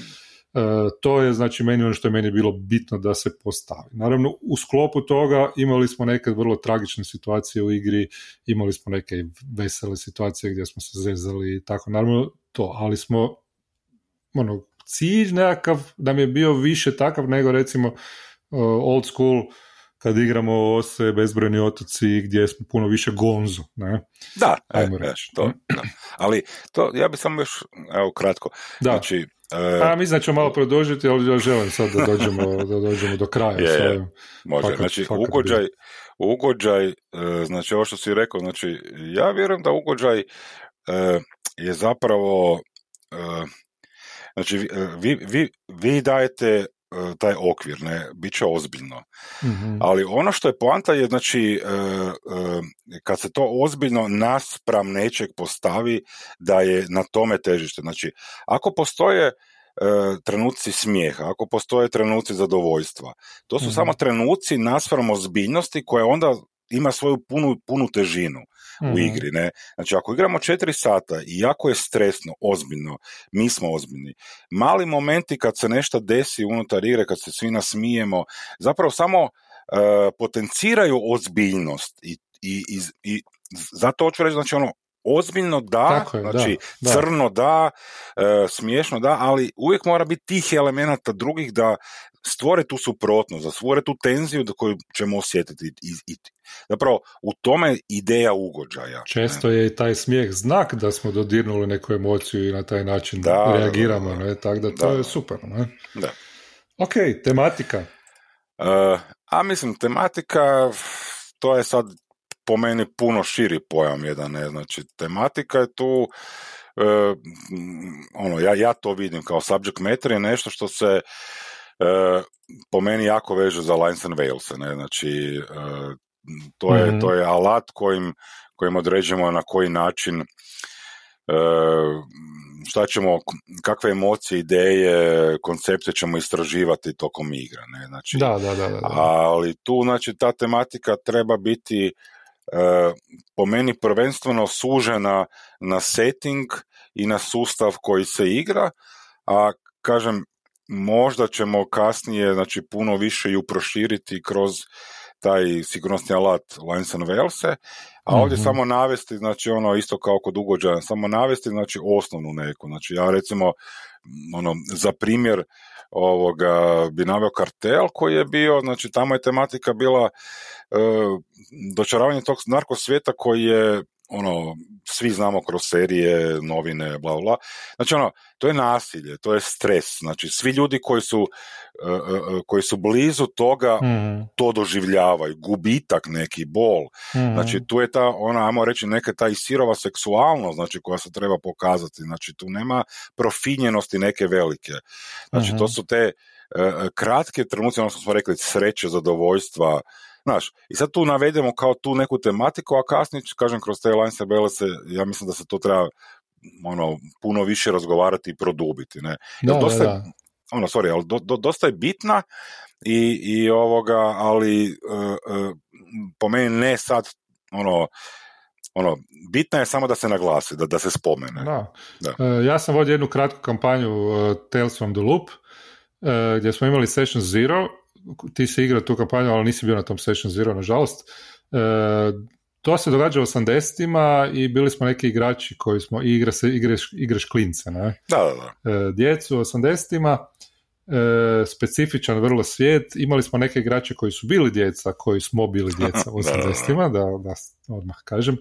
A: E, to je znači meni ono što je meni bilo bitno da se postavi. Naravno, u sklopu toga imali smo neke vrlo tragične situacije u igri, imali smo neke vesele situacije gdje smo se zezali i tako, naravno to, ali smo ono, cilj nekakav nam je bio više takav nego recimo uh, old school kad igramo ose, bezbrojni otoci gdje smo puno više gonzo, ne?
B: Da, e,
A: Ajmo
B: e,
A: reći.
B: to, da. ali to, ja bi samo još, evo, kratko,
A: Da,
B: znači, e,
A: a mislim da ćemo malo produžiti, ali ja želim sad da dođemo, da dođemo do kraja.
B: Je, je. Može,
A: Fakat-
B: znači
A: fakat
B: ugođaj, ugođaj, e, znači ovo što si rekao, znači ja vjerujem da ugođaj e, je zapravo, e, znači vi, e, vi, vi, vi dajete e, taj okvir, ne, bit će ozbiljno.
A: Mhm.
B: Ali ono što je poanta je, znači, e, e, kad se to ozbiljno naspram nečeg postavi, da je na tome težište. Znači, ako postoje e, trenuci smijeha, ako postoje trenuci zadovoljstva, to su
A: Mhm.
B: samo trenuci naspram ozbiljnosti koja onda ima svoju punu, punu težinu u
A: Mhm.
B: igri, ne? Znači, ako igramo četiri sata i jako je stresno, ozbiljno, mi smo ozbiljni. Mali momenti kad se nešto desi unutar igre, kad se svi nasmijemo, zapravo samo e, potenciraju ozbiljnost i, i, i, i zato hoću reći, znači ono, ozbiljno da,
A: Tako je, da,
B: znači
A: da.
B: crno da, e, smiješno da, ali uvijek mora biti tih elemenata drugih da stvore tu suprotnost, da stvore tu tenziju do koju ćemo osjetiti. I, i, zapravo, u tome ideja ugođaja.
A: Često je i taj smijeh znak da smo dodirnuli neku emociju i na taj način
B: Da, da,
A: reagiramo,
B: da, da.
A: ne? tako da to
B: Da,
A: je
B: da.
A: super. Ne?
B: Da.
A: Ok, tematika.
B: E, a mislim, tematika, to je sad po meni puno širi pojam jedan, ne, znači tematika je tu, m, ono, ja, ja to vidim kao subject matter je nešto što se po meni jako veže za Lines and Wales, ne, znači e, to, je,
A: Mhm.
B: to je alat kojim, kojim određujemo na koji način e, šta ćemo, kakve emocije, ideje, koncepte ćemo istraživati tokom igre, ne, znači
A: Da, da, da. da, da.
B: ali tu znači ta tematika treba biti e, po meni prvenstveno sužena na setting i na sustav koji se igra, a kažem možda ćemo kasnije znači puno više ju proširiti kroz taj sigurnosni alat Lines and Welse, a ovdje
A: Mhm.
B: samo navesti, znači ono isto kao kod ugođaja, samo navesti znači osnovnu neku, znači ja recimo ono, za primjer ovoga bi naveo kartel koji je bio, znači tamo je tematika bila e, dočaravanje tog narko svijeta koji je ono, svi znamo kroz serije, novine, bla, bla. Znači, ono, to je nasilje, to je stres. Znači, svi ljudi koji su, e, e, koji su blizu toga
A: Mhm,
B: to doživljavaju, gubitak neki, bol.
A: mhm.
B: Znači, tu je ta, ona, ajmo reći, neka ta i sirova seksualnost, znači, koja se treba pokazati. Znači, tu nema profinjenosti neke velike. Znači,
A: Mhm.
B: to su te e, kratke trenuci, ono što smo rekli, sreće, zadovoljstva, Znaš, i sad tu navedemo kao tu neku tematiku, a kasnije, kažem, kroz te Lines se, ja mislim da se to treba ono, puno više razgovarati i produbiti, ne.
A: Da,
B: Jer dosta,
A: da, da.
B: ono, sorry, ali do, do- dosta je bitna i, i ovoga, ali e, e, po meni ne sad, ono, ono, bitna je samo da se naglasi, da, da se spomene.
A: Da.
B: Da.
A: E, ja sam vodio jednu kratku kampanju e, Tales from the Loop, gdje smo imali Session Zero, ti si igrao tu kampanju, ali nisi bio na tom Session Zero, nažalost. E, to se događa u 80-ima i bili smo neki igrači koji smo, i igra se, igreš, igraš klince, ne?
B: Da, da, da.
A: e, djecu u 80-ima e, specifičan vrlo svijet. Imali smo neke igrače koji su bili djeca, koji smo bili djeca u 80-ima, da, da odmah kažem,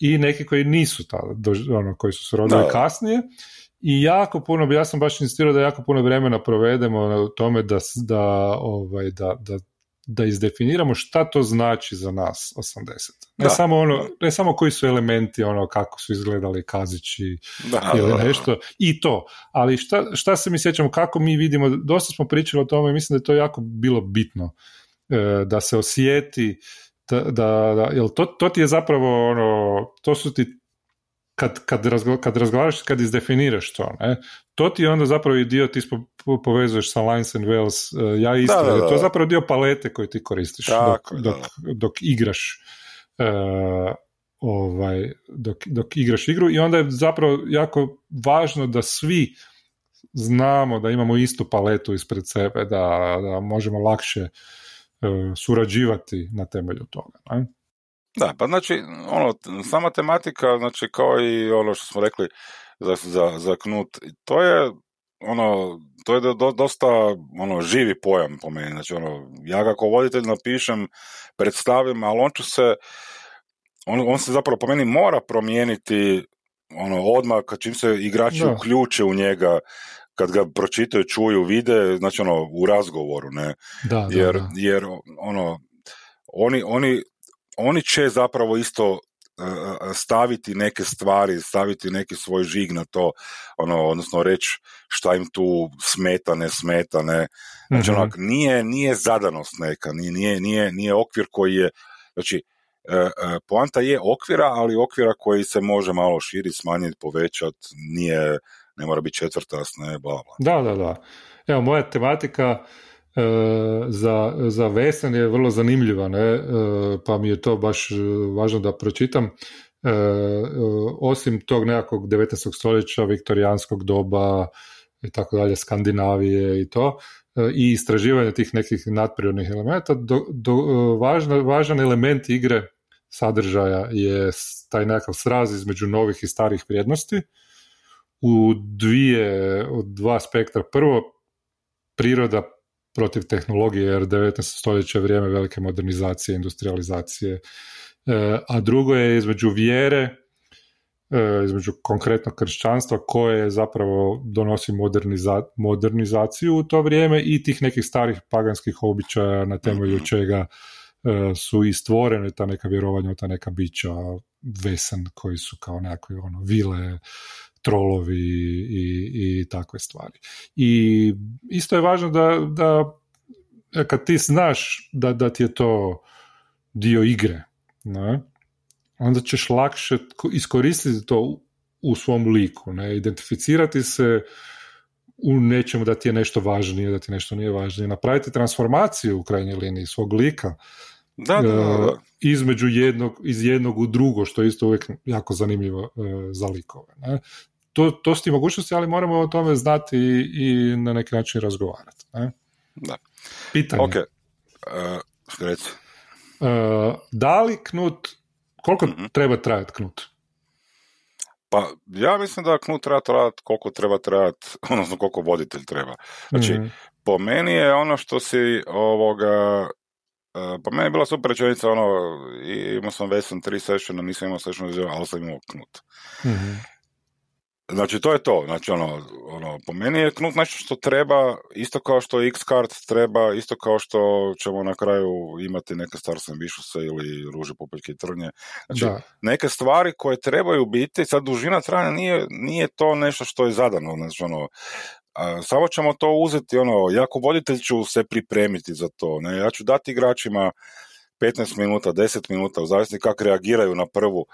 A: i neki koji nisu tada, ono, koji su se rodili kasnije. I jako puno, ja sam baš insistirao da jako puno vremena provedemo na tome da, da, ovaj, da, da da izdefiniramo šta to znači za nas 80. Ne, samo, ono, ne samo koji su elementi, ono kako su izgledali kazići da, ili nešto, i to. Ali šta, šta se mi sjećamo, kako mi vidimo, dosta smo pričali o tome i mislim da je to jako bilo bitno, e, da se osjeti da, da, da jel to, to ti je zapravo ono, to su ti kad, kad, kad razgovaraš, kad izdefiniraš to, ne, to ti je onda zapravo i dio, ti povezuješ sa Lines and Wells, uh, ja isto, da, to je zapravo dio palete koji ti koristiš dok, dok, dok, igraš uh, ovaj, dok, dok igraš igru i onda je zapravo jako važno da svi znamo da imamo istu paletu ispred sebe, da, da možemo lakše uh, surađivati na temelju toga. Ne?
B: Da, pa znači, ono, sama tematika, znači kao i ono što smo rekli za, za, za knut, to je ono, to je do, dosta ono, živi pojam po meni, znači ono, ja ga kao voditelj napišem, predstavim, ali on će se, on, on se zapravo po meni mora promijeniti ono, odmah kad čim se igrači da. uključe u njega, kad ga pročitaju, čuju, vide, znači ono, u razgovoru, ne,
A: da,
B: jer,
A: da,
B: jer ono, oni, oni oni će zapravo isto e, e, staviti neke stvari, staviti neki svoj žig na to, ono, odnosno reći šta im tu smeta, ne smeta, ne. Znači, mm nije, nije zadanost neka, nije, nije, nije okvir koji je, znači, e, poanta je okvira, ali okvira koji se može malo širiti, smanjiti, povećati, nije, ne mora biti četvrtas, ne, bla, bla.
A: Da, da, da. Evo, moja tematika, za, za Vesan je vrlo zanimljiva, ne? E, pa mi je to baš e, važno da pročitam. Osim tog nekakvog 19. stoljeća, viktorijanskog doba i tako dalje, Skandinavije i to, i istraživanje tih nekih nadprirodnih elementa, do, do, važan element igre sadržaja je taj nekakav sraz između novih i starih vrijednosti u dvije, dva spektra. Prvo, priroda protiv tehnologije, jer 19. stoljeće je vrijeme velike modernizacije, industrializacije, e, a drugo je između vjere, e, između konkretnog kršćanstva koje zapravo donosi moderniza, modernizaciju u to vrijeme i tih nekih starih paganskih običaja na temelju mhm. čega e, su i stvorene ta neka vjerovanja, ta neka bića vesan koji su kao nekakve ono, vile, trolovi i, i takve stvari. I isto je važno da, da e, kad ti znaš da, da ti je to dio igre, ne, onda ćeš lakše iskoristiti to u svom liku, ne, identificirati se u nečemu da ti je nešto važnije, da ti nešto nije važnije, napraviti transformaciju u krajnjoj liniji svog lika,
B: da, da, da.
A: E, između jednog, iz jednog u drugo, što je isto uvijek jako zanimljivo e, za likove. Ne? To, to su ti mogućnosti, ali moramo o tome znati i, i na neki način razgovarati. Ne?
B: Da.
A: Pitanje.
B: Ok, uh,
A: Uh, da li knut, koliko mm-hmm. treba trajati knut?
B: Pa ja mislim da knut treba trajati koliko treba trajati, odnosno koliko voditelj treba. Znači, mm-hmm. po meni je ono što si ovoga Uh, po meni je bila super rečenica, ono, imao sam Vesan tri sessiona, nisam imao session, ali sam imao knut.
A: Mm-hmm.
B: Znači, to je to. Znači, ono, ono, po meni je knut nešto što treba, isto kao što X-Card treba, isto kao što ćemo na kraju imati neke Stars Ambitious ili Ruže Popeljke i Trnje. Znači, neke stvari koje trebaju biti, sad dužina trajanja nije, nije to nešto što je zadano. Znači, ono, a, samo ćemo to uzeti, ono, jako voditelj ću se pripremiti za to. Ne? Ja ću dati igračima 15 minuta, 10 minuta, u zavisnosti kako reagiraju na prvu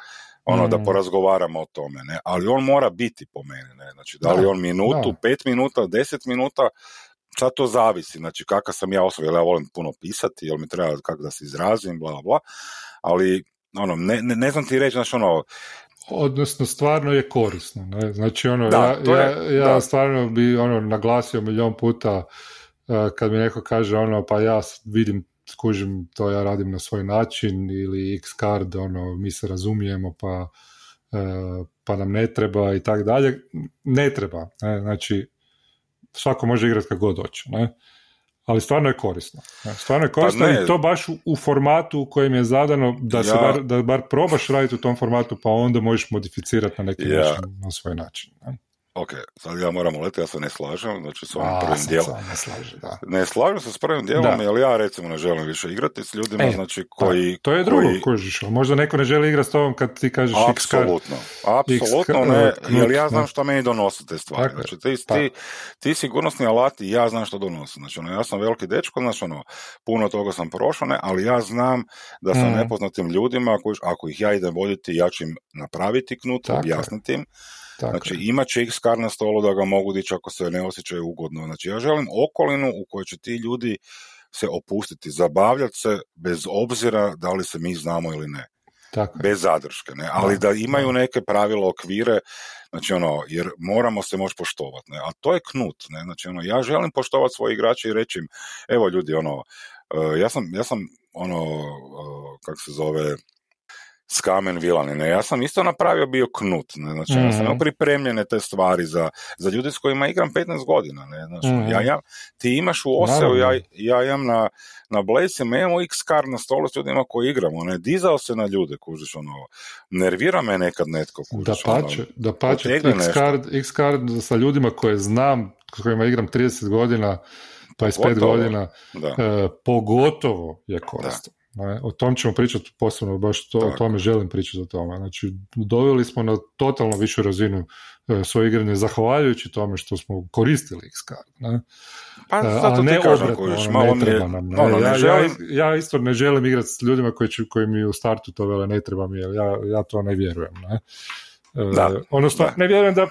B: ono da mm. porazgovaramo o tome, ne, ali on mora biti po meni, ne, znači da li on minutu, pet minuta, deset minuta, sad to zavisi, znači kakav sam ja osoba, ja volim puno pisati, jel mi treba kako da se izrazim, bla, bla, ali ono, ne, ne, ne znam ti reći, znači ono,
A: odnosno stvarno je korisno. Ne? Znači ono, da, ja, je, ja, ja stvarno bi ono naglasio milion puta uh, kad mi neko kaže ono, pa ja vidim skužim, to ja radim na svoj način ili X-card, ono, mi se razumijemo pa, e, pa nam ne treba i tako dalje. Ne treba. Ne? Znači, svako može igrati kako god hoće, ne? ali stvarno je korisno. Stvarno je pa korisno i to baš u, formatu u kojem je zadano da, se bar, da bar probaš raditi u tom formatu pa onda možeš modificirati na neki način, na svoj način. Ne?
B: Ok, sad ja moram uleti, ja se ne slažem, znači s ovim prvim dijelom. Ne, slažem, da. ne slažem se s prvim dijelom, jer ja recimo ne želim više igrati s ljudima, e, znači koji...
A: to je drugo, koji... kužiš, možda neko ne želi igrati s tobom kad ti kažeš
B: Apsolutno, apsolutno ne, jer ja znam što meni donosi te stvari. znači ti, ti, ti sigurnosni alati, ja znam što donose. Znači ono, ja sam veliki dečko, znači ono, puno toga sam prošao, ne, ali ja znam da sam mm. nepoznatim ljudima, ako, ako ih ja idem voditi, ja ću im napraviti knut, objasniti im tako znači imat će x kar na stolu da ga mogu dići ako se ne osjećaju ugodno. Znači ja želim okolinu u kojoj će ti ljudi se opustiti, zabavljati se bez obzira da li se mi znamo ili ne. Tako bez zadrške, ne? ali da, imaju neke pravila, okvire, znači ono, jer moramo se moći poštovati, ne? a to je knut, ne? znači ono, ja želim poštovati svoje igrače i reći im, evo ljudi, ono, uh, ja sam, ja sam ono, uh, kako se zove, s kamen ne Ja sam isto napravio bio knut, ne? znači mm ja sam mhm. pripremljene te stvari za, za ljude s kojima igram 15 godina, ne? Znači, mm ja, ja, ti imaš u Oseu, ja, ja imam na, na Blaze, imamo x kar na stolu s ljudima koji igramo, ne, dizao se na ljude, kužiš, ono, nervira me nekad netko, kužiš,
A: da pače, ono, da pače, x card, x card sa ljudima koje znam, s kojima igram 30 godina, 25 Gotovo, godina, da. E, pogotovo je korisno. Ne, o tom ćemo pričati posebno, baš to, o tome želim pričati o tome. Znači, doveli smo na totalno višu razinu e, svoje igranje, zahvaljujući tome što smo koristili X-Card. Ne?
B: Pa, e, a ne obratno, ono, malo ne treba nam. Ne.
A: Ono, ja, želim... ja, ja, isto ne želim igrati s ljudima koji, ću, koji mi u startu to vele ne treba mi, jer ja, ja to ne vjerujem. Ne? E, da, odnosno, da. ne vjerujem da,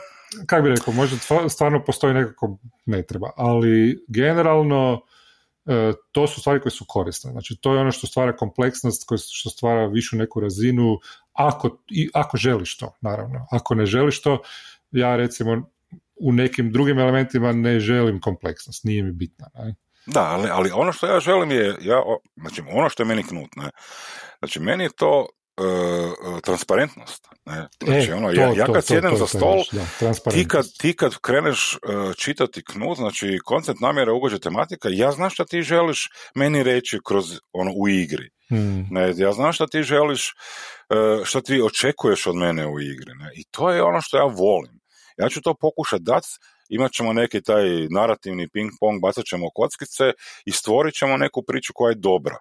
A: kako bi rekao, možda stvarno postoji nekako ne treba, ali generalno E, to su stvari koje su korisne. Znači, to je ono što stvara kompleksnost, što stvara višu neku razinu, ako, i, ako želiš to, naravno. Ako ne želiš to, ja recimo u nekim drugim elementima ne želim kompleksnost, nije mi bitna. Ne?
B: Da, ali, ali ono što ja želim je, ja, znači ono što je meni knut, ne? znači meni je to uh, transparentnost. Ne? Znači, e, ono, ja, ja kad sjedem za stol, ti, kad, ti kad kreneš uh, čitati knut, znači koncept namjera ugođe tematika, ja znam šta ti želiš meni reći kroz ono u igri. Hmm. Ne, ja znam šta ti želiš, uh, šta ti očekuješ od mene u igri. Ne? I to je ono što ja volim. Ja ću to pokušati dati, imat ćemo neki taj narativni ping pong, bacat ćemo kockice i stvorit ćemo neku priču koja je dobra.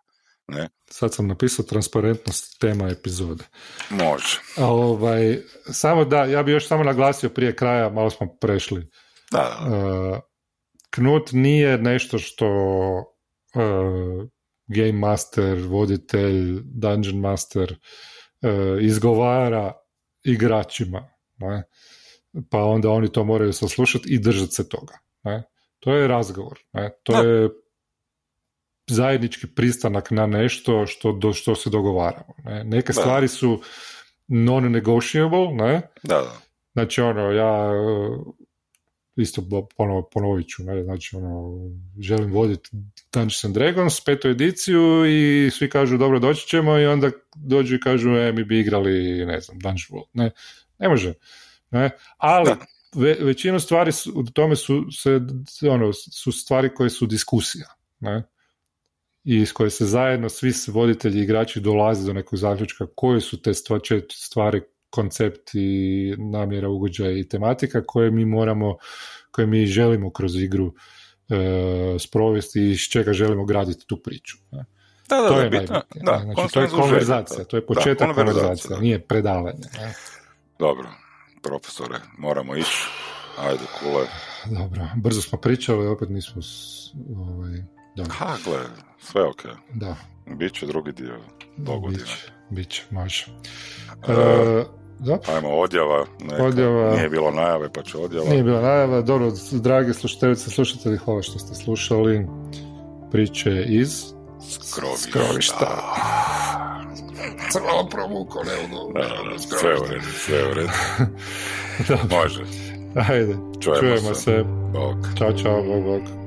B: Ne?
A: Sad sam napisao transparentnost tema epizode.
B: Može.
A: A ovaj, samo da, ja bi još samo naglasio prije kraja, malo smo prešli.
B: Da,
A: Uh, Knut nije nešto što uh, game master, voditelj, dungeon master uh, izgovara igračima. Ne? Pa onda oni to moraju saslušati i držati se toga. Ne? To je razgovor. Ne? To je zajednički pristanak na nešto što, do, što se dogovaramo. Ne? Neke stvari su non-negotiable, ne?
B: Da, da.
A: Znači, ono, ja isto ponovo, ponovit ću, ne? znači, ono, želim voditi Dungeons and Dragons, petu ediciju i svi kažu, dobro, doći ćemo i onda dođu i kažu, e, mi bi igrali, ne znam, Dungeon World. Ne, ne može. Ne? Ali, ve, većinu stvari su, u tome su, se, ono, su stvari koje su diskusija. Ne? I iz koje se zajedno svi voditelji i igrači dolaze do nekog zaključka koje su te stvari, koncepti, namjera, ugođaja i tematika koje mi moramo, koje mi želimo kroz igru e, sprovesti i iz čega želimo graditi tu priču.
B: Da, da,
A: to
B: je
A: bitno. Da, znači, to je konverzacija, to je početak da, konverzacije, nije predavanje. Ne?
B: Dobro, profesore, moramo ići. Ajde, kule.
A: Dobro, brzo smo pričali, opet nismo ovaj,
B: da. Ha, gle, sve ok.
A: Da.
B: Biće drugi dio dogodine.
A: Biće, biće, može.
B: E, Ajmo, odjava. Neka. odjava. Nije bilo najave, pa će odjava.
A: Nije bilo najave. Dobro, dragi slušateljice, slušatelji, hvala što ste slušali priče iz
B: Skrovišta.
A: Skrovišta.
B: Crvalo provuko, ne Sve u redu, sve u redu. Može.
A: Ajde, čujemo, čujemo se. se.
B: Bog.
A: Ćao, čao, bog, bog.